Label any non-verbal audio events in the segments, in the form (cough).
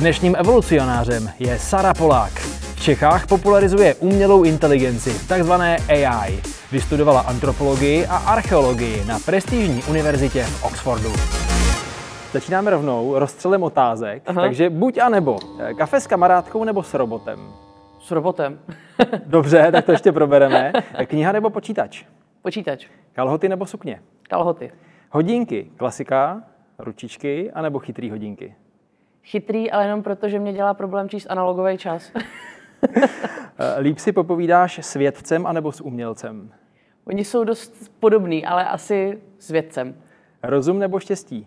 Dnešním evolucionářem je Sara Polák. V Čechách popularizuje umělou inteligenci, takzvané AI. Vystudovala antropologii a archeologii na prestižní univerzitě v Oxfordu. Začínáme rovnou rozstřelem otázek, Aha. takže buď a nebo. Kafe s kamarádkou nebo s robotem? S robotem. (laughs) Dobře, tak to ještě probereme. Kniha nebo počítač? Počítač. Kalhoty nebo sukně? Kalhoty. Hodinky, klasika, ručičky, anebo chytrý hodinky? Chytrý, ale jenom proto, že mě dělá problém číst analogový čas. (laughs) (laughs) Líp si popovídáš s vědcem anebo s umělcem? Oni jsou dost podobní, ale asi s vědcem. Rozum nebo štěstí?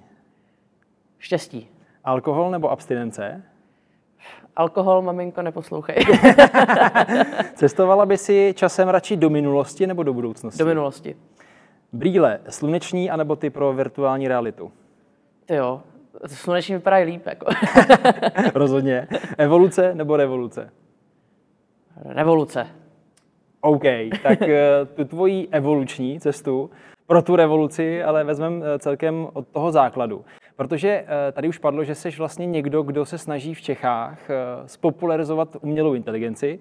Štěstí. Alkohol nebo abstinence? Alkohol, maminko, neposlouchej. (laughs) Cestovala by si časem radši do minulosti nebo do budoucnosti? Do minulosti. Brýle, sluneční anebo ty pro virtuální realitu? Ty jo, sluneční vypadají líp. Jako. (laughs) Rozhodně. Evoluce nebo revoluce? Revoluce. OK, tak eh, tu tvoji evoluční cestu pro tu revoluci, ale vezmeme eh, celkem od toho základu. Protože eh, tady už padlo, že jsi vlastně někdo, kdo se snaží v Čechách spopularizovat umělou inteligenci.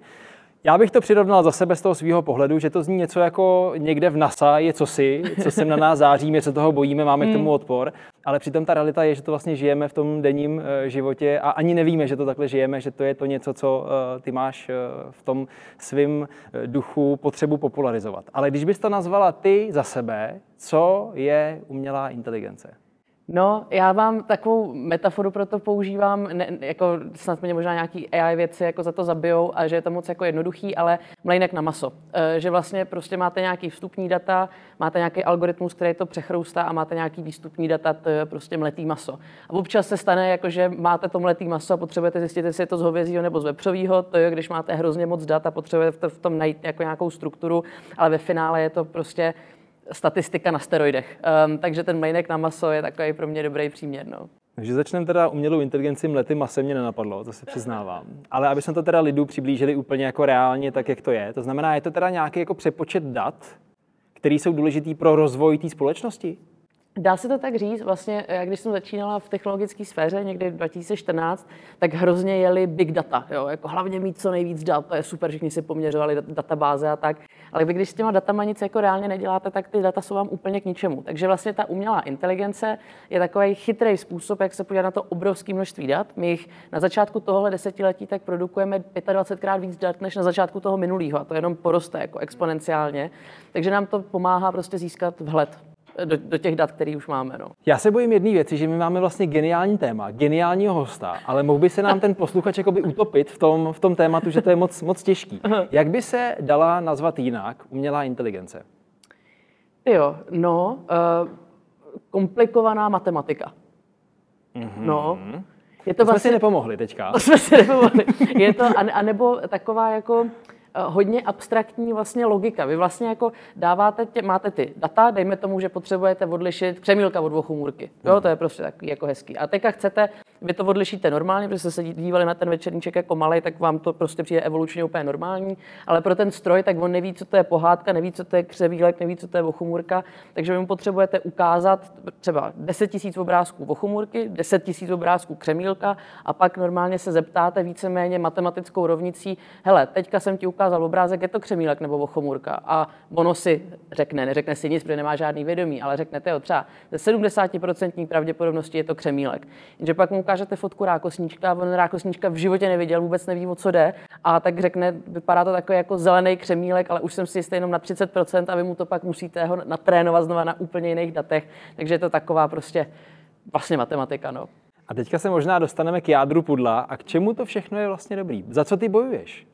Já bych to přirovnal za sebe z toho svého pohledu, že to zní něco jako někde v NASA je cosi, co se na nás září, my se toho bojíme, máme k tomu hmm. odpor, ale přitom ta realita je, že to vlastně žijeme v tom denním eh, životě a ani nevíme, že to takhle žijeme, že to je to něco, co eh, ty máš eh, v tom svém duchu potřebu popularizovat. Ale když bys to nazvala ty za sebe, co je umělá inteligence? No, já vám takovou metaforu pro to používám, ne, jako snad mě možná nějaký AI věci jako za to zabijou a že je to moc jako jednoduchý, ale mlejnek na maso. E, že vlastně prostě máte nějaký vstupní data, máte nějaký algoritmus, který to přechroustá a máte nějaký výstupní data, to je prostě mletý maso. A občas se stane, jako že máte to mletý maso a potřebujete zjistit, jestli je to z hovězího nebo z vepřového, to je, když máte hrozně moc dat a potřebujete v tom najít jako nějakou strukturu, ale ve finále je to prostě statistika na steroidech. Um, takže ten mlejnek na maso je takový pro mě dobrý příměr. No. Takže začneme teda umělou inteligenci mlety masem mě nenapadlo, to se přiznávám. Ale aby jsme to teda lidu přiblížili úplně jako reálně, tak jak to je. To znamená, je to teda nějaký jako přepočet dat, které jsou důležitý pro rozvoj té společnosti? Dá se to tak říct, vlastně, jak když jsem začínala v technologické sféře někdy v 2014, tak hrozně jeli big data. Jo? Jako hlavně mít co nejvíc dat, to je super, všichni si poměřovali databáze a tak. Ale vy, když s těma datama nic jako reálně neděláte, tak ty data jsou vám úplně k ničemu. Takže vlastně ta umělá inteligence je takový chytrý způsob, jak se podívat na to obrovské množství dat. My jich na začátku tohohle desetiletí tak produkujeme 25krát víc dat než na začátku toho minulého. A to jenom poroste jako exponenciálně. Takže nám to pomáhá prostě získat vhled do, do těch dat, které už máme. No. Já se bojím jedné věci, že my máme vlastně geniální téma, geniálního hosta, ale mohl by se nám ten posluchač jakoby utopit v tom, v tom tématu, že to je moc, moc těžký. (laughs) Jak by se dala nazvat jinak umělá inteligence? Jo, no, uh, komplikovaná matematika. Mm-hmm. No, je to, to vlastně... jsme si nepomohli teďka. To jsme si nepomohli. Je to, anebo taková jako hodně abstraktní vlastně logika. Vy vlastně jako dáváte, tě, máte ty data, dejme tomu, že potřebujete odlišit křemílka od chmůrky. Jo, hmm. to je prostě takový jako hezký. A teďka chcete, vy to odlišíte normálně, protože jste se dívali na ten večerníček jako malý, tak vám to prostě přijde evolučně úplně normální, ale pro ten stroj, tak on neví, co to je pohádka, neví, co to je křemílek, neví, co to je chmůrka, takže vy mu potřebujete ukázat třeba 10 tisíc obrázků chmůrky, 10 tisíc obrázků křemílka a pak normálně se zeptáte víceméně matematickou rovnicí, hele, teďka jsem ti ukázal obrázek, je to křemílek nebo vochomůrka. A ono si řekne, neřekne si nic, protože nemá žádný vědomí, ale řekne, jo, třeba ze 70% pravděpodobnosti je to křemílek. Jenže pak mu ukážete fotku rákosníčka a on rákosníčka v životě neviděl, vůbec neví, o co jde. A tak řekne, vypadá to takový jako zelený křemílek, ale už jsem si jistý jenom na 30% a vy mu to pak musíte ho natrénovat znova na úplně jiných datech. Takže je to taková prostě vlastně matematika. No. A teďka se možná dostaneme k jádru pudla. A k čemu to všechno je vlastně dobrý? Za co ty bojuješ?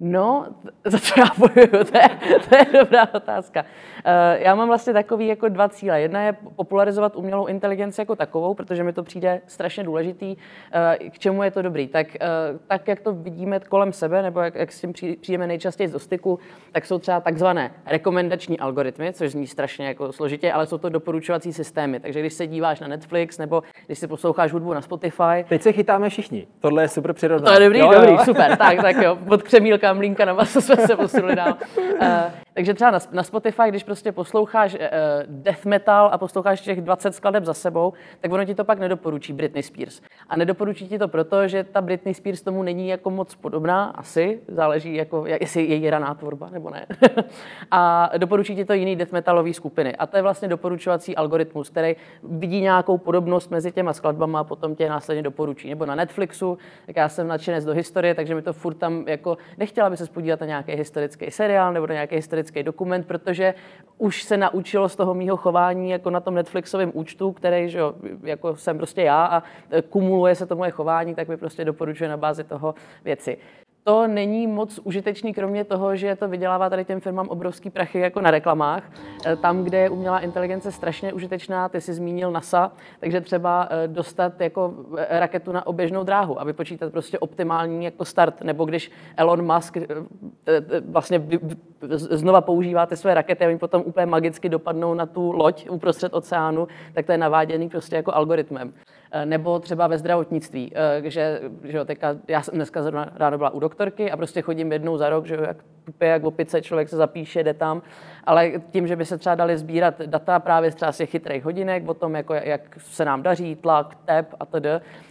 No, za co já bojuju, to je, to je dobrá otázka. Eh, já mám vlastně takový jako dva cíle. Jedna je popularizovat umělou inteligenci jako takovou, protože mi to přijde strašně důležitý. Eh, k čemu je to dobrý? Tak, eh, tak jak to vidíme kolem sebe, nebo jak, jak s tím přijdeme nejčastěji z styku, tak jsou třeba takzvané rekomendační algoritmy, což zní strašně jako složitě, ale jsou to doporučovací systémy. Takže když se díváš na Netflix nebo když si posloucháš hudbu na Spotify. Teď se chytáme všichni. Tohle je super přirozené. To je dobrý, jo, dobrý, jo. super. Tak, tak jo, pod křemílka, mlínka na maso jsme se posunuli dál. Uh, (laughs) Takže třeba na, na Spotify, když prostě posloucháš uh, death metal a posloucháš těch 20 skladeb za sebou, tak ono ti to pak nedoporučí Britney Spears. A nedoporučí ti to proto, že ta Britney Spears tomu není jako moc podobná, asi, záleží, jako, jestli je její raná tvorba nebo ne. (laughs) a doporučí ti to jiný death metalové skupiny. A to je vlastně doporučovací algoritmus, který vidí nějakou podobnost mezi těma skladbama a potom tě následně doporučí. Nebo na Netflixu, tak já jsem nadšenec do historie, takže mi to furt tam jako nechtěla by se podívat na nějaký historický seriál nebo na nějaký historický dokument, protože už se naučilo z toho mýho chování jako na tom Netflixovém účtu, který že jo, jako jsem prostě já a kumuluje se to moje chování, tak mi prostě doporučuje na bázi toho věci to není moc užitečný, kromě toho, že to vydělává tady těm firmám obrovský prachy jako na reklamách. E, tam, kde je umělá inteligence strašně užitečná, ty jsi zmínil NASA, takže třeba e, dostat jako e, raketu na oběžnou dráhu a vypočítat prostě optimální jako start, nebo když Elon Musk vlastně znova používá ty své rakety a oni potom úplně magicky dopadnou na tu loď uprostřed oceánu, tak to je naváděný prostě jako algoritmem. Nebo třeba ve zdravotnictví, že, že teďka, já jsem dneska ráno byla u doktora, doktorky a prostě chodím jednou za rok, že jak tupě, jak opice, člověk se zapíše, jde tam, ale tím, že by se třeba dali sbírat data právě třeba z těch chytrých hodinek, o tom, jako, jak se nám daří, tlak, tep a td.,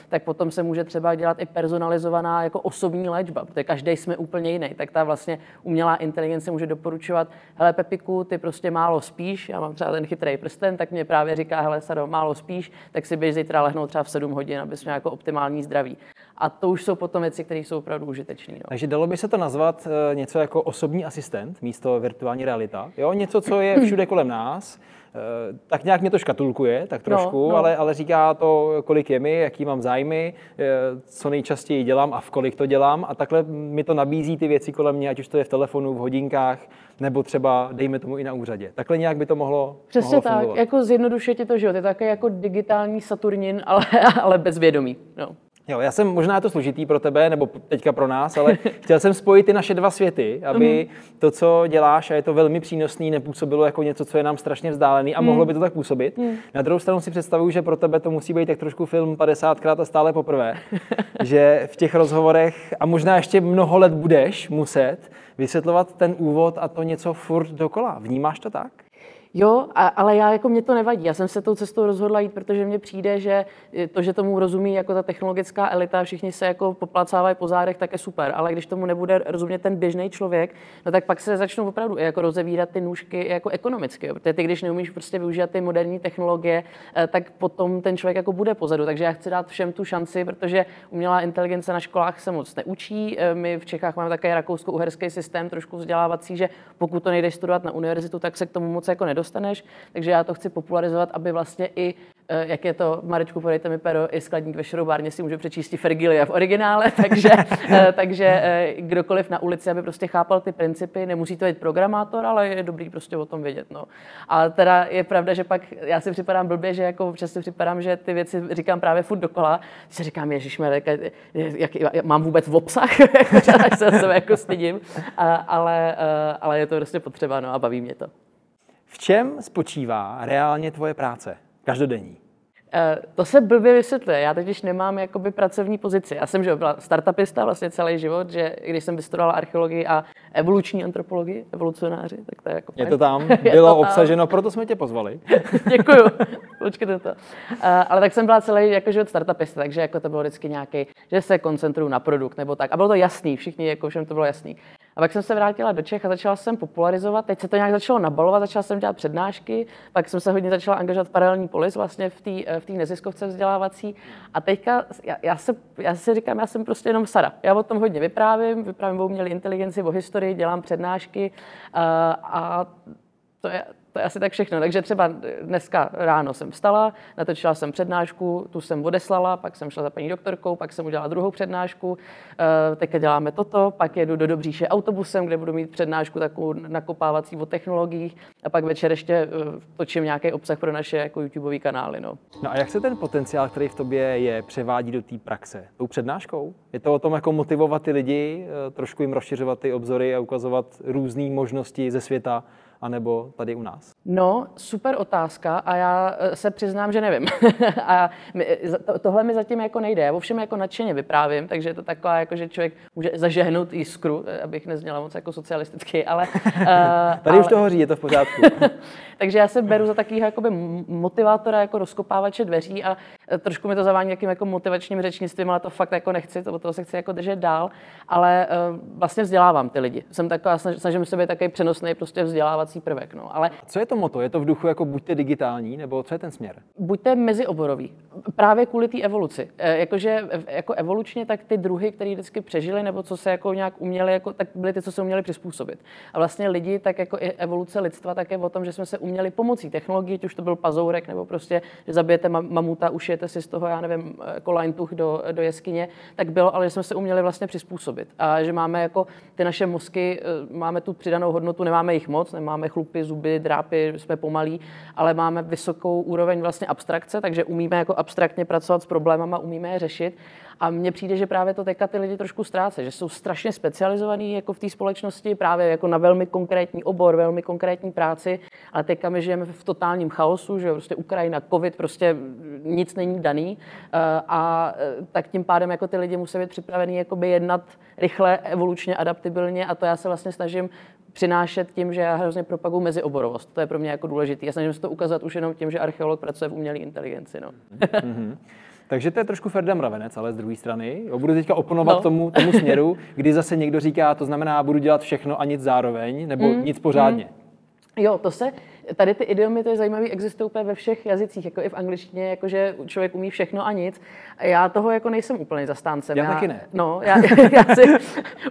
tak potom se může třeba dělat i personalizovaná jako osobní léčba, protože každý jsme úplně jiný. Tak ta vlastně umělá inteligence může doporučovat, hele Pepiku, ty prostě málo spíš, já mám třeba ten chytrý prsten, tak mě právě říká, hele Sado, málo spíš, tak si běž zítra lehnout třeba v 7 hodin, abys měl jako optimální zdraví. A to už jsou potom věci, které jsou opravdu užitečné. No. Takže dalo by se to nazvat uh, něco jako osobní asistent místo virtuální realita. Jo, něco, co je všude kolem nás, Eh, tak nějak mě to škatulkuje, tak no, trošku, no, no. Ale, ale říká to, kolik je mi, jaký mám zájmy, eh, co nejčastěji dělám a v kolik to dělám a takhle mi to nabízí ty věci kolem mě, ať už to je v telefonu, v hodinkách, nebo třeba dejme tomu i na úřadě. Takhle nějak by to mohlo Přesně mohlo tak, fungovat. jako zjednodušuje ti to život, je to také jako digitální Saturnin, ale, (laughs) ale bez vědomí. No. Jo, já jsem, možná je to složitý pro tebe, nebo teďka pro nás, ale (laughs) chtěl jsem spojit ty naše dva světy, aby mhm. to, co děláš, a je to velmi přínosný, nepůsobilo jako něco, co je nám strašně vzdálený a mm. mohlo by to tak působit. Mm. Na druhou stranu si představuju, že pro tebe to musí být tak trošku film 50krát a stále poprvé, (laughs) že v těch rozhovorech, a možná ještě mnoho let budeš muset, vysvětlovat ten úvod a to něco furt dokola. Vnímáš to tak? Jo, a, ale já jako mě to nevadí. Já jsem se tou cestou rozhodla jít, protože mně přijde, že to, že tomu rozumí jako ta technologická elita, všichni se jako poplacávají po zádech, tak je super. Ale když tomu nebude rozumět ten běžný člověk, no tak pak se začnou opravdu jako rozevírat ty nůžky jako ekonomicky. Jo. Protože ty, když neumíš prostě využít ty moderní technologie, eh, tak potom ten člověk jako bude pozadu. Takže já chci dát všem tu šanci, protože umělá inteligence na školách se moc neučí. My v Čechách máme také rakousko-uherský systém trošku vzdělávací, že pokud to nejdeš studovat na univerzitu, tak se k tomu moc jako nedostaneš, takže já to chci popularizovat, aby vlastně i Eh, jak je to, Marečku, podejte mi pero, i skladník ve šroubárně si může přečíst Fergilia v originále, (laughs) takže, eh, takže eh, kdokoliv na ulici, aby prostě chápal ty principy, nemusí to být programátor, ale je dobrý prostě o tom vědět. No. A teda je pravda, že pak já si připadám blbě, že jako si připadám, že ty věci říkám právě furt dokola, si říkám, ježiš, jak, mám vůbec v obsah, (laughs) se sebe jako stydím, ale, ale je to prostě potřeba no, a baví mě to. V čem spočívá reálně tvoje práce? Každodenní. Uh, to se blbě vysvětluje. Já totiž nemám jakoby pracovní pozici. Já jsem že byla startupista vlastně celý život, že když jsem vystudovala archeologii a evoluční antropologii, evolucionáři, tak to je jako Je to tam, (laughs) bylo to obsaženo, tam. proto jsme tě pozvali. (laughs) Děkuju, počkejte to. Uh, ale tak jsem byla celý jako život startupista, takže jako to bylo vždycky nějaký, že se koncentruju na produkt nebo tak. A bylo to jasný, všichni, jako všem to bylo jasný. A pak jsem se vrátila do Čech a začala jsem popularizovat. Teď se to nějak začalo nabalovat, začala jsem dělat přednášky, pak jsem se hodně začala angažovat v paralelní polis vlastně v té eh, v neziskovce vzdělávací. A teďka já, já, se, já si říkám, já jsem prostě jenom Sara. Já o tom hodně vyprávím, vyprávím o umělé inteligenci, o historii, dělám přednášky a, eh, a to je, to je asi tak všechno. Takže třeba dneska ráno jsem vstala, natočila jsem přednášku, tu jsem odeslala, pak jsem šla za paní doktorkou, pak jsem udělala druhou přednášku, eh, teďka děláme toto, pak jedu do Dobříše autobusem, kde budu mít přednášku takovou nakopávací o technologiích a pak večer ještě eh, točím nějaký obsah pro naše jako YouTubeové kanály. No. no a jak se ten potenciál, který v tobě je, převádí do té praxe? Tou přednáškou? Je to o tom jako motivovat ty lidi, eh, trošku jim rozšiřovat ty obzory a ukazovat různé možnosti ze světa, anebo tady u nás? No, super otázka a já eh, se přiznám, že nevím. (laughs) a to, tohle mi zatím jako nejde. Já ovšem jako nadšeně vyprávím, takže je to taková, jako, že člověk může zažehnout jiskru, eh, abych nezněla moc jako socialisticky, ale... Uh, (laughs) tady ale... už to hoří, je to v pořádku. (laughs) takže já se beru za takového jakoby motivátora, jako rozkopávače dveří a trošku mi to zavání jakým jako motivačním řečnictvím, ale to fakt jako nechci, to, toho se chci jako držet dál, ale uh, vlastně vzdělávám ty lidi. Jsem taková, snažím se být takový přenosný prostě vzdělávací prvek. No. Ale co je to moto? Je to v duchu jako buďte digitální, nebo co je ten směr? Buďte mezioborový. Právě kvůli té evoluci. E, jakože jako evolučně, tak ty druhy, které vždycky přežili, nebo co se jako nějak uměli, jako, tak byly ty, co se uměli přizpůsobit. A vlastně lidi, tak jako i evoluce lidstva, tak je o tom, že jsme se uměli pomocí technologií, už to byl pazourek, nebo prostě, že zabijete mamuta, ušijete si z toho, já nevím, jako lajntuch do, do jeskyně, tak bylo, ale že jsme se uměli vlastně přizpůsobit. A že máme jako ty naše mozky, e, máme tu přidanou hodnotu, nemáme jich moc, nemáme chlupy, zuby, drápy, jsme pomalí, ale máme vysokou úroveň vlastně abstrakce, takže umíme jako abstraktně pracovat s problémama, umíme je řešit. A mně přijde, že právě to teďka ty lidi trošku ztráce, že jsou strašně specializovaní jako v té společnosti, právě jako na velmi konkrétní obor, velmi konkrétní práci, ale teďka my žijeme v totálním chaosu, že prostě Ukrajina, covid, prostě nic není daný eh, a eh, tak tím pádem jako ty lidi musí být připravení jakoby jednat rychle, evolučně, adaptibilně a to já se vlastně snažím přinášet tím, že já hrozně propaguju mezioborovost. To je pro mě jako důležité. Já snažím se to ukázat už jenom tím, že archeolog pracuje v umělé inteligenci. No. mm-hmm. Takže to je trošku Ferda Mravenec, ale z druhé strany. Jo, budu teďka oponovat no. tomu, tomu směru, kdy zase někdo říká, to znamená, budu dělat všechno a nic zároveň, nebo mm, nic pořádně. Mm. Jo, to se, tady ty idiomy, to je zajímavé, existují úplně ve všech jazycích, jako i v angličtině, jakože člověk umí všechno a nic. Já toho jako nejsem úplně zastáncem. Já, já taky ne. No, já, (laughs) já si,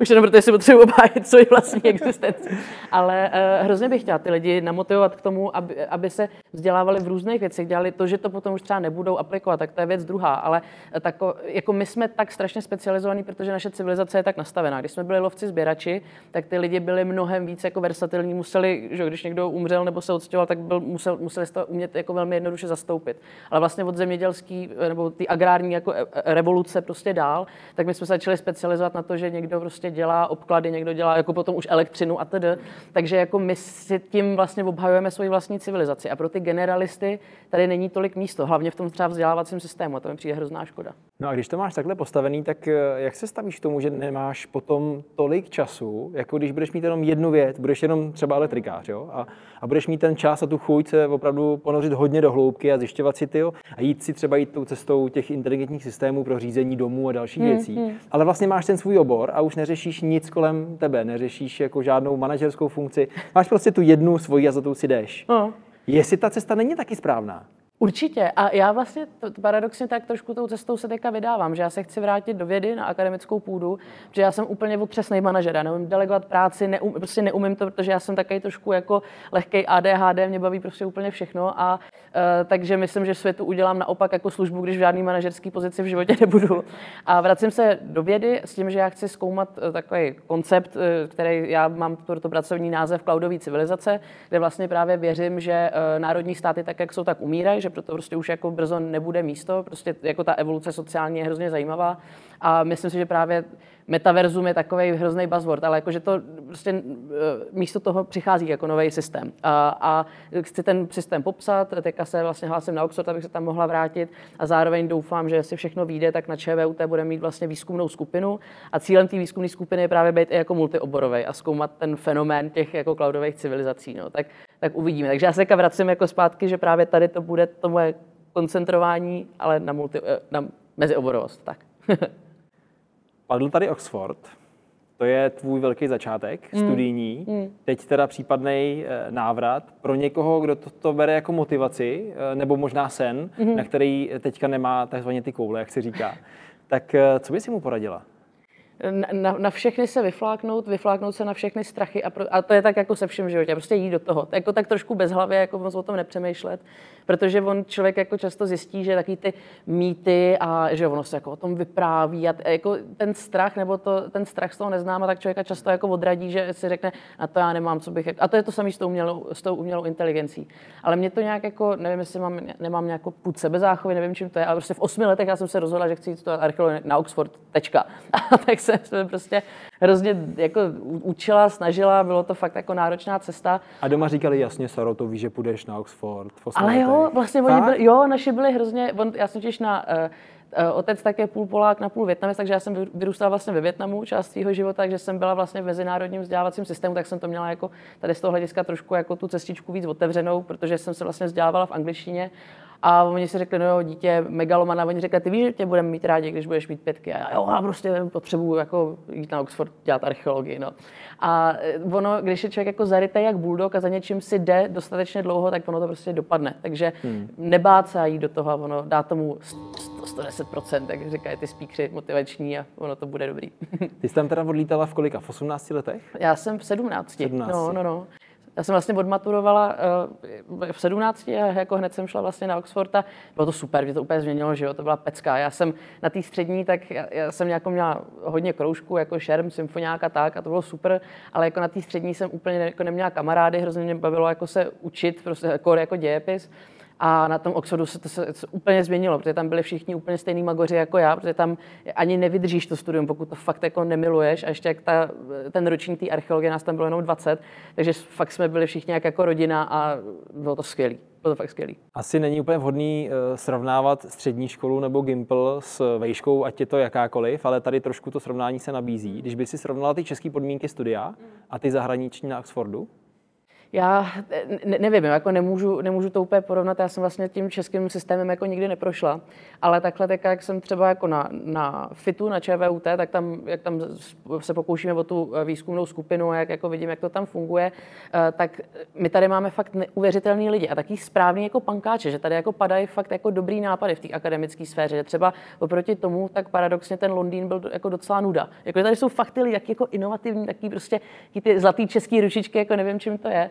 už jenom protože si potřebuji obhájit svoji vlastní existenci. Ale uh, hrozně bych chtěla ty lidi namotivovat k tomu, aby, aby se vzdělávali v různých věcech, dělali to, že to potom už třeba nebudou aplikovat, tak to je věc druhá. Ale eh, tako, jako my jsme tak strašně specializovaní, protože naše civilizace je tak nastavená. Když jsme byli lovci sběrači, tak ty lidi byli mnohem víc jako versatilní, museli, že když někdo umřel nebo se odstěhoval, tak byl, musel, museli to umět jako velmi jednoduše zastoupit. Ale vlastně od zemědělský nebo ty agrární jako e, e, revoluce prostě dál, tak my jsme se začali specializovat na to, že někdo prostě dělá obklady, někdo dělá jako potom už elektřinu a tedy. Takže jako my si tím vlastně obhajujeme svoji vlastní civilizaci. A pro ty generalisty tady není tolik místo, hlavně v tom třeba vzdělávacím systému. A to mi přijde hrozná škoda. No a když to máš takhle postavený, tak eh, jak se stavíš k tomu, že nemáš potom tolik času, jako když budeš mít jenom jednu věc, budeš jenom třeba elektrikář, jo? A, a budeš mít ten čas a tu chuť se opravdu ponořit hodně do hloubky a zjišťovat si ty, a jít si třeba jít tou cestou těch inteligentních systémů pro řízení domů a dalších hmm, věcí. Hmm. Ale vlastně máš ten svůj obor a už neřešíš nic kolem tebe, neřešíš jako žádnou manažerskou funkci. Máš prostě tu jednu svoji a za tou si jdeš. No. Jestli ta cesta není taky správná. Určitě. A já vlastně paradoxně tak trošku tou cestou se teďka vydávám, že já se chci vrátit do vědy na akademickou půdu, že já jsem úplně otřesný manažer, já neumím delegovat práci, neum, prostě neumím to, protože já jsem takový trošku jako lehký ADHD, mě baví prostě úplně všechno a uh, takže myslím, že světu udělám naopak jako službu, když v žádný manažerský pozici v životě nebudu. A vracím se do vědy s tím, že já chci zkoumat uh, takový koncept, uh, který já mám proto pracovní název cloudové civilizace, kde vlastně právě věřím, že národní státy tak, jak jsou, tak umírají, že proto prostě už jako brzo nebude místo. Prostě jako ta evoluce sociální je hrozně zajímavá a myslím si, že právě metaverzum je takový hrozný buzzword, ale jakože to prostě e, místo toho přichází jako nový systém. A, a chci ten systém popsat, teďka se vlastně hlásím na Oxford, abych se tam mohla vrátit a zároveň doufám, že si všechno vyjde, tak na ČVUT bude mít vlastně výzkumnou skupinu a cílem té výzkumné skupiny je právě být i jako multioborový a zkoumat ten fenomén těch jako cloudových civilizací. No. Tak, tak uvidíme. Takže já se vracím jako zpátky, že právě tady to bude to moje koncentrování, ale na, multi, e, na mezioborovost. Tak. (laughs) Padl tady Oxford, to je tvůj velký začátek, mm. studijní. Mm. Teď teda případný eh, návrat pro někoho, kdo to, to bere jako motivaci, eh, nebo možná sen, mm. na který teďka nemá takzvaně ty koule, jak se říká. (laughs) Tak eh, co by si mu poradila? Na, na všechny se vyfláknout, vyfláknout se na všechny strachy a, pro, a to je tak jako se všem v životě, prostě jít do toho. Jako tak trošku bez hlavy, jako moc o tom nepřemýšlet, protože on člověk jako často zjistí, že taky ty mýty a že ono se jako o tom vypráví a jako ten strach nebo to, ten strach z toho neznáma, tak člověka často jako odradí, že si řekne, a to já nemám, co bych, a to je to samé s tou umělou, s tou umělou inteligencí. Ale mě to nějak jako, nevím, jestli mám, nemám nějakou půd sebezáchovy, nevím, čím to je, ale prostě v osmi letech já jsem se rozhodla, že chci jít to archeologii na Oxford, tečka. (laughs) A tak jsem se prostě hrozně jako učila, snažila, bylo to fakt jako náročná cesta. A doma říkali jasně, Saro, to víš, že půjdeš na Oxford. Ale jo, vlastně oni byli, jo, naši byli hrozně, on, já jsem těž na, uh, Otec také půl Polák na půl Větnamec, takže já jsem vyrůstala vlastně ve Větnamu část svého života, takže jsem byla vlastně v mezinárodním vzdělávacím systému, tak jsem to měla jako tady z toho hlediska trošku jako tu cestičku víc otevřenou, protože jsem se vlastně vzdělávala v angličtině a oni si řekli, no jo, dítě megalomana, oni řekli, ty víš, že tě budeme mít rádi, když budeš mít pětky. A já, jo, já prostě potřebuji jako jít na Oxford dělat archeologii. No. A eh, ono, když je člověk jako zarytý jak bulldog a za něčím si jde dostatečně dlouho, tak ono to prostě dopadne. Takže hmm. nebát se a jít do toho a ono dá tomu 110%, jak říkají ty speakři motivační a ono to bude dobrý. Ty jsi tam teda odlítala v kolika? V 18 letech? Já jsem v 17. 17. No, no, no. Já jsem vlastně odmaturovala uh, v 17 a jako hned jsem šla vlastně na Oxford a bylo to super, mě to úplně změnilo život, to byla pecka. Já jsem na té střední, tak já, já jsem jako měla hodně kroužků, jako šerm, symfoniák a tak a to bylo super, ale jako na té střední jsem úplně jako neměla kamarády, hrozně mě bavilo jako se učit, prostě jako, jako dějepis. A na tom Oxfordu se to se, se úplně změnilo, protože tam byli všichni úplně stejný magoři jako já, protože tam ani nevydržíš to studium, pokud to fakt jako nemiluješ. A ještě jak ta, ten ročník té archeologie nás tam bylo jenom 20, takže fakt jsme byli všichni jak jako rodina a bylo to skvělé. Bylo to fakt skvělý. Asi není úplně vhodný uh, srovnávat střední školu nebo Gimple s vejškou, ať je to jakákoliv, ale tady trošku to srovnání se nabízí. Když by si srovnala ty české podmínky studia a ty zahraniční na Oxfordu, já ne, nevím, jako nemůžu, nemůžu to úplně porovnat, já jsem vlastně tím českým systémem jako nikdy neprošla, ale takhle tak, jak jsem třeba jako na, na FITu, na ČVUT, tak tam, jak tam se pokoušíme o tu výzkumnou skupinu a jak jako vidím, jak to tam funguje, eh, tak my tady máme fakt neuvěřitelný lidi a taky správný jako pankáče, že tady jako padají fakt jako dobrý nápady v té akademické sféře, že třeba oproti tomu, tak paradoxně ten Londýn byl jako docela nuda. Jako tady jsou fakt ty jak jako inovativní, taky prostě ty zlatý český ručičky, jako nevím, čím to je.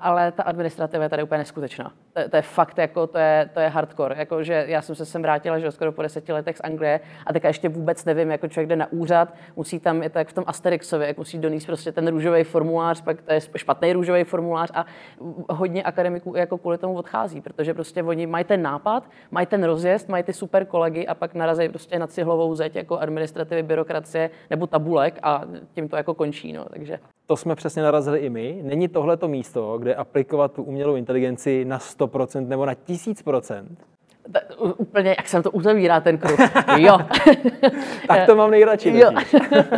ale ta administrativa je tady úplně neskutečná. To, to je fakt, jako, to, je, to je hardcore. Jako, že já jsem se sem vrátila že skoro po deseti letech z Anglie a teďka ještě vůbec nevím, jako člověk jde na úřad, musí tam, je to jak v tom Asterixovi, jak musí donést prostě ten růžový formulář, pak to je špatný růžový formulář a hodně akademiků jako kvůli tomu odchází, protože prostě oni mají ten nápad, mají ten rozjezd, mají ty super kolegy a pak narazí prostě na cihlovou zeď jako administrativy, byrokracie nebo tabulek a tím to jako končí. No. Takže to jsme přesně narazili i my. Není tohle to místo, kde aplikovat tu umělou inteligenci na 100% nebo na 1000%? Úplně, jak se to uzavírá ten kruh. Jo. (laughs) (laughs) tak to mám nejradši. Jo.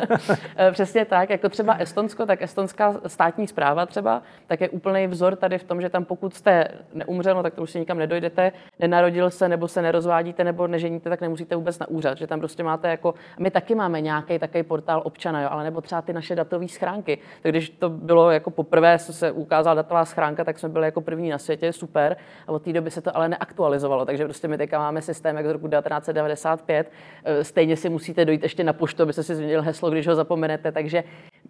(laughs) Přesně tak, jako třeba Estonsko, tak estonská státní zpráva třeba, tak je úplný vzor tady v tom, že tam pokud jste neumřel, no, tak to už si nikam nedojdete, nenarodil se, nebo se nerozvádíte, nebo neženíte, tak nemusíte vůbec na úřad, že tam prostě máte jako, my taky máme nějaký takový portál občana, jo, ale nebo třeba ty naše datové schránky. Tak když to bylo jako poprvé, co se ukázala datová schránka, tak jsme byli jako první na světě, super, a od té doby se to ale neaktualizovalo, takže prostě my teďka máme systém jak z roku 1995, eh, stejně si musíte dojít ještě na poštu, abyste si změnil heslo, když ho zapomenete, takže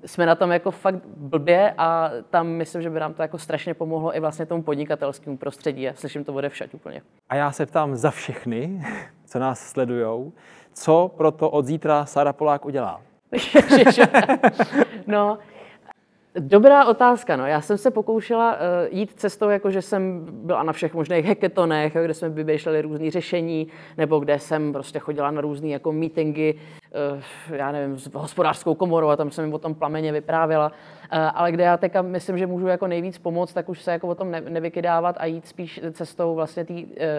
jsme na tom jako fakt blbě a tam myslím, že by nám to jako strašně pomohlo i vlastně tomu podnikatelskému prostředí a slyším to ode všať úplně. A já se ptám za všechny, (laughs) co nás sledujou, co pro to od zítra Sara Polák udělá? (laughs) no, Dobrá otázka. No. Já jsem se pokoušela uh, jít cestou, jako že jsem byla na všech možných hackathonech, kde jsme vymýšleli různé řešení, nebo kde jsem prostě chodila na různé jako meetingy, já nevím, s hospodářskou komorou a tam jsem jim o tom plameně vyprávěla. Uh, ale kde já teďka myslím, že můžu jako nejvíc pomoct, tak už se jako o tom ne, nevykydávat a jít spíš cestou vlastně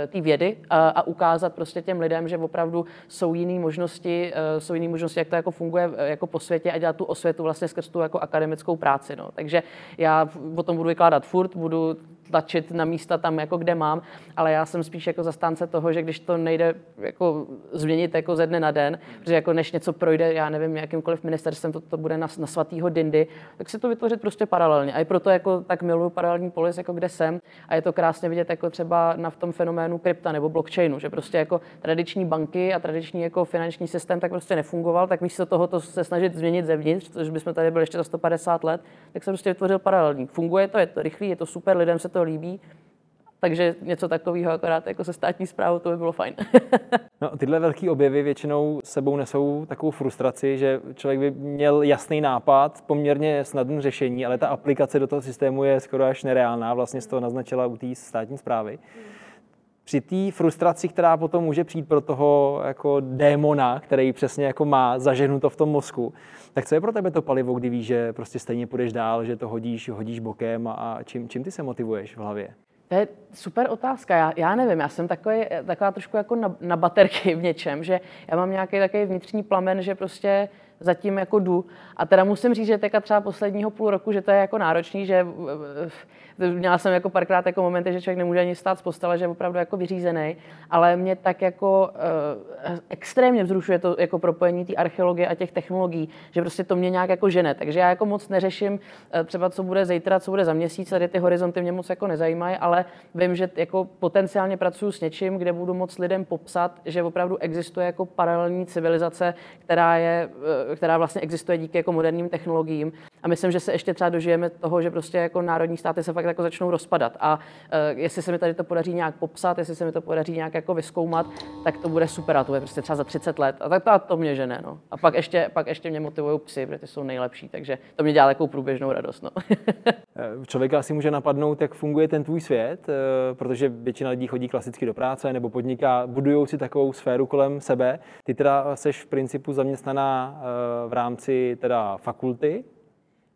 té vědy a, a ukázat prostě těm lidem, že opravdu jsou jiné možnosti, jsou jiné možnosti, jak to jako funguje jako po světě a dělat tu osvětu vlastně skrz tu jako akademickou práci. No. Takže já o tom budu vykládat furt, budu tlačit na místa tam, jako kde mám, ale já jsem spíš jako zastánce toho, že když to nejde jako změnit jako ze dne na den, protože jako než něco projde, já nevím, jakýmkoliv ministerstvem, to, to bude na, na svatýho dindy, tak si to vytvořit prostě paralelně. A i proto jako tak miluju paralelní polis, jako kde jsem. A je to krásně vidět jako třeba na v tom fenoménu krypta nebo blockchainu, že prostě jako tradiční banky a tradiční jako finanční systém tak prostě nefungoval, tak místo toho to se snažit změnit zevnitř, což bychom tady byli ještě za 150 let, tak jsem prostě vytvořil paralelní. Funguje to, je to rychlý, je to super, lidem se to líbí, takže něco takového akorát jako se státní zprávou, to by bylo fajn. (laughs) no, tyhle velké objevy většinou sebou nesou takovou frustraci, že člověk by měl jasný nápad, poměrně snadné řešení, ale ta aplikace do toho systému je skoro až nereálná, vlastně z toho naznačila u té státní zprávy. Při té frustraci, která potom může přijít pro toho jako démona, který přesně jako má zažehnuto v tom mozku, tak co je pro tebe to palivo, kdy víš, že prostě stejně půjdeš dál, že to hodíš, hodíš bokem a čím, čím ty se motivuješ v hlavě? To je super otázka. Já, já nevím, já jsem takový, taková trošku jako na, na baterky v něčem, že já mám nějaký takový vnitřní plamen, že prostě zatím jako jdu. A teda musím říct, že teďka třeba posledního půl roku, že to je jako náročný, že měla jsem jako párkrát jako momenty, že člověk nemůže ani stát z postele, že je opravdu jako vyřízený, ale mě tak jako uh, extrémně vzrušuje to jako propojení té archeologie a těch technologií, že prostě to mě nějak jako žene. Takže já jako moc neřeším uh, třeba, co bude zítra, co bude za měsíc, tady ty horizonty mě moc jako nezajímají, ale vím, že jako potenciálně pracuji s něčím, kde budu moc lidem popsat, že opravdu existuje jako paralelní civilizace, která, je, uh, která vlastně existuje díky jako moderním technologiím. A myslím, že se ještě třeba dožijeme toho, že prostě jako národní státy se fakt jako začnou rozpadat. A uh, jestli se mi tady to podaří nějak popsat, jestli se mi to podaří nějak jako vyskoumat, tak to bude super a to je prostě třeba za 30 let. A tak to, to mě žene. No. A pak ještě, pak ještě mě motivují psy, protože ty jsou nejlepší, takže to mě dělá takovou průběžnou radost. No. (laughs) Eh, člověka asi může napadnout, jak funguje ten tvůj svět, eh, protože většina lidí chodí klasicky do práce nebo podniká, budují si takovou sféru kolem sebe. Ty teda seš v principu zaměstnaná v rámci teda fakulty,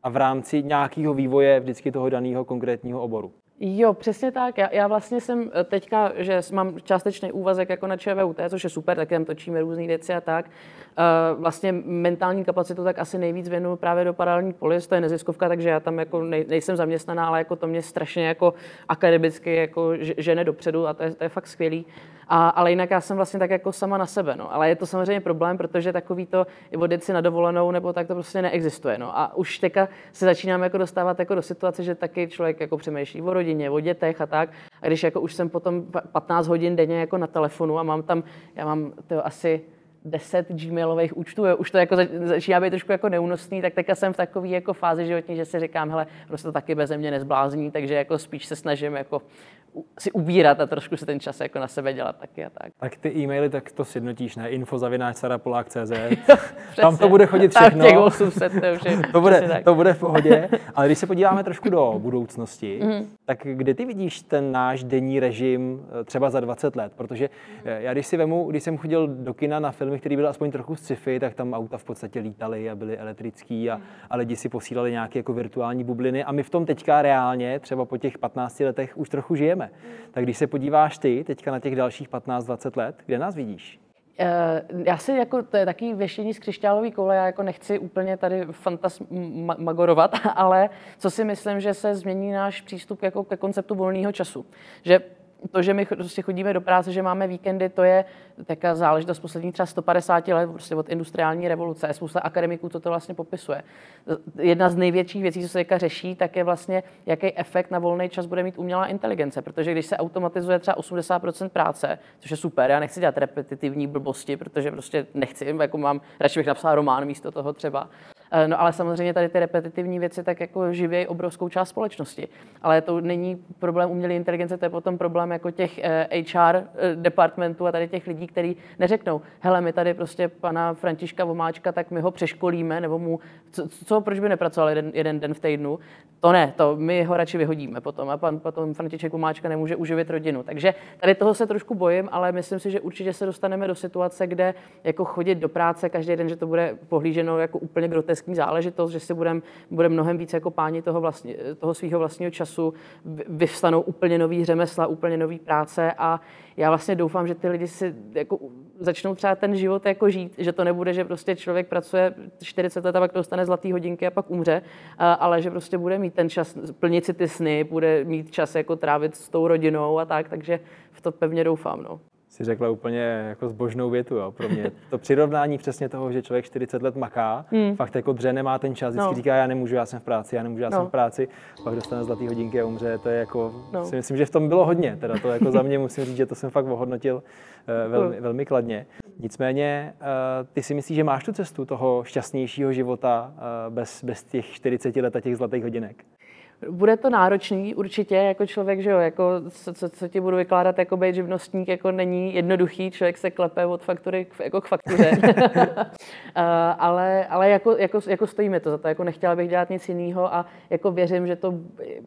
a v rámci nějakého vývoje vždycky toho daného konkrétního oboru. Jo, přesně tak. Já, já vlastně jsem eh, teďka, že mám částečný úvazek jako na ČVUT, což je super, tak tam točíme různé věci a tak. Uh, vlastně mentální kapacitu tak asi nejvíc věnuju právě do paralelní polis, to je neziskovka, takže já tam jako nej, nejsem zaměstnaná, ale jako to mě strašně jako akademicky jako žene dopředu a to je, to je fakt skvělý. A, ale jinak já jsem vlastně tak jako sama na sebe. No. Ale je to samozřejmě problém, protože takový to vodit si na dovolenou nebo tak to prostě neexistuje. No. A už teďka se začínáme jako dostávat jako do situace, že taky člověk jako přemýšlí o rodině, o dětech a tak. A když jako už jsem potom 15 hodin denně jako na telefonu a mám tam, já mám to asi 10 gmailových účtů, jo. už to jako začíná být trošku jako neúnosný, tak teďka jsem v takové jako fázi životní, že si říkám, hele, prostě to taky bez mě nezblázní, takže jako spíš se snažím jako si ubírat a trošku si ten čas jako na sebe dělat taky a tak. Tak ty e-maily, tak to sjednotíš, ne? Info (laughs) Tam to bude chodit všechno. těch 800, to, už je, (laughs) to, bude, to bude v pohodě. Ale když se podíváme trošku do budoucnosti, mm. tak kde ty vidíš ten náš denní režim eh, třeba za 20 let? Protože eh, já když si vemu, když jsem chodil do kina na filmy, které byly aspoň trochu sci-fi, tak tam auta v podstatě lítaly a byly elektrický a, a lidi si posílali nějaké jako virtuální bubliny. A my v tom teďka reálně, třeba po těch 15 letech, už trochu žijeme žijeme. Tak když se podíváš ty teďka na těch dalších 15-20 let, kde nás vidíš? Eh, já si jako, to je takový věštění z křišťálové koule, já jako nechci úplně tady fantasmagorovat, (laughs) ale co si myslím, že se změní náš přístup jako ke konceptu volného času. Že to, že my prostě chodíme do práce, že máme víkendy, to je taková záležitost posledních třeba 150 let, prostě od industriální revoluce. Je spousta akademiků, co to vlastně popisuje. Jedna z největších věcí, co se teďka řeší, tak je vlastně, jaký efekt na volný čas bude mít umělá inteligence. Protože když se automatizuje třeba 80% práce, což je super, já nechci dělat repetitivní blbosti, protože prostě nechci, jako mám, radši bych napsal román místo toho třeba. Eh, no ale samozřejmě tady ty repetitivní věci tak jako živějí obrovskou část společnosti. Ale to není problém umělé inteligence, to je potom problém jako těch HR eh, eh, departmentů a tady těch lidí, kteří neřeknou, hele, my tady prostě pana Františka Vomáčka, tak my ho přeškolíme, nebo mu, co, co proč by nepracoval jeden, jeden den v týdnu. To ne, to my ho radši vyhodíme potom a pan potom František Vomáčka nemůže uživit rodinu. Takže tady toho se trošku bojím, ale myslím si, že určitě se dostaneme do situace, kde jako chodit do práce každý den, že to bude pohlíženo jako úplně groteskní groteskní záležitost, že si budeme budem mnohem víc jako páni toho, vlastně, toho svého vlastního času, vyvstanou úplně nový řemesla, úplně nový práce a já vlastně doufám, že ty lidi si jako začnou třeba ten život jako žít, že to nebude, že prostě člověk pracuje 40 let a pak dostane zlatý hodinky a pak umře, ale že prostě bude mít ten čas plnit si ty sny, bude mít čas jako trávit s tou rodinou a tak, takže v to pevně doufám. No si řekla úplně jako zbožnou větu. Jo. Pro mě to přirovnání přesně toho, že člověk 40 let maká, hmm. fakt jako dře nemá ten čas, vždycky no. říká, já nemůžu, já jsem v práci, já nemůžu, já no. jsem v práci, pak dostane zlatý hodinky a umře, to je jako, no. si myslím, že v tom bylo hodně, teda to jako za mě musím říct, že to jsem fakt ohodnotil uh, velmi, velmi kladně. Nicméně, uh, ty si myslíš, že máš tu cestu toho šťastnějšího života uh, bez, bez těch 40 let a těch zlatých hodinek? Bude to náročný určitě, jako člověk, že jo, jako co, co, co ti budu vykládat, jako být živnostník, jako není jednoduchý, člověk se klepe od faktury k, jako k faktuře. (laughs) (laughs) ale ale jako, jako, jako stojíme to za to, jako nechtěla bych dělat nic jiného a jako věřím, že to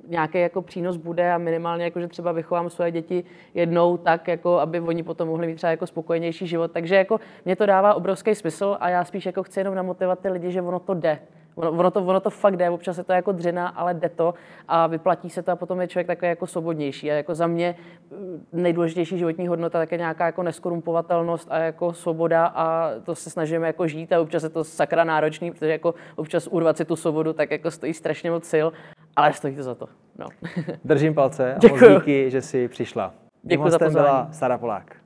nějaký jako přínos bude a minimálně jako, že třeba vychovám své děti jednou tak, jako aby oni potom mohli mít třeba jako spokojenější život. Takže jako mě to dává obrovský smysl a já spíš jako chci jenom namotivovat ty lidi, že ono to jde. Ono, ono, to, ono to fakt jde, občas je to jako dřina, ale jde to a vyplatí se to a potom je člověk takový jako svobodnější. A jako za mě mm, nejdůležitější životní hodnota je nějaká jako neskorumpovatelnost a jako svoboda a to se snažíme jako žít a občas je to sakra náročný, protože jako občas urvat si tu svobodu tak jako stojí strašně moc sil, ale stojí to za to. No. Držím palce a moc díky, že jsi přišla. Děkuji za pozvání. byla Sara Polák.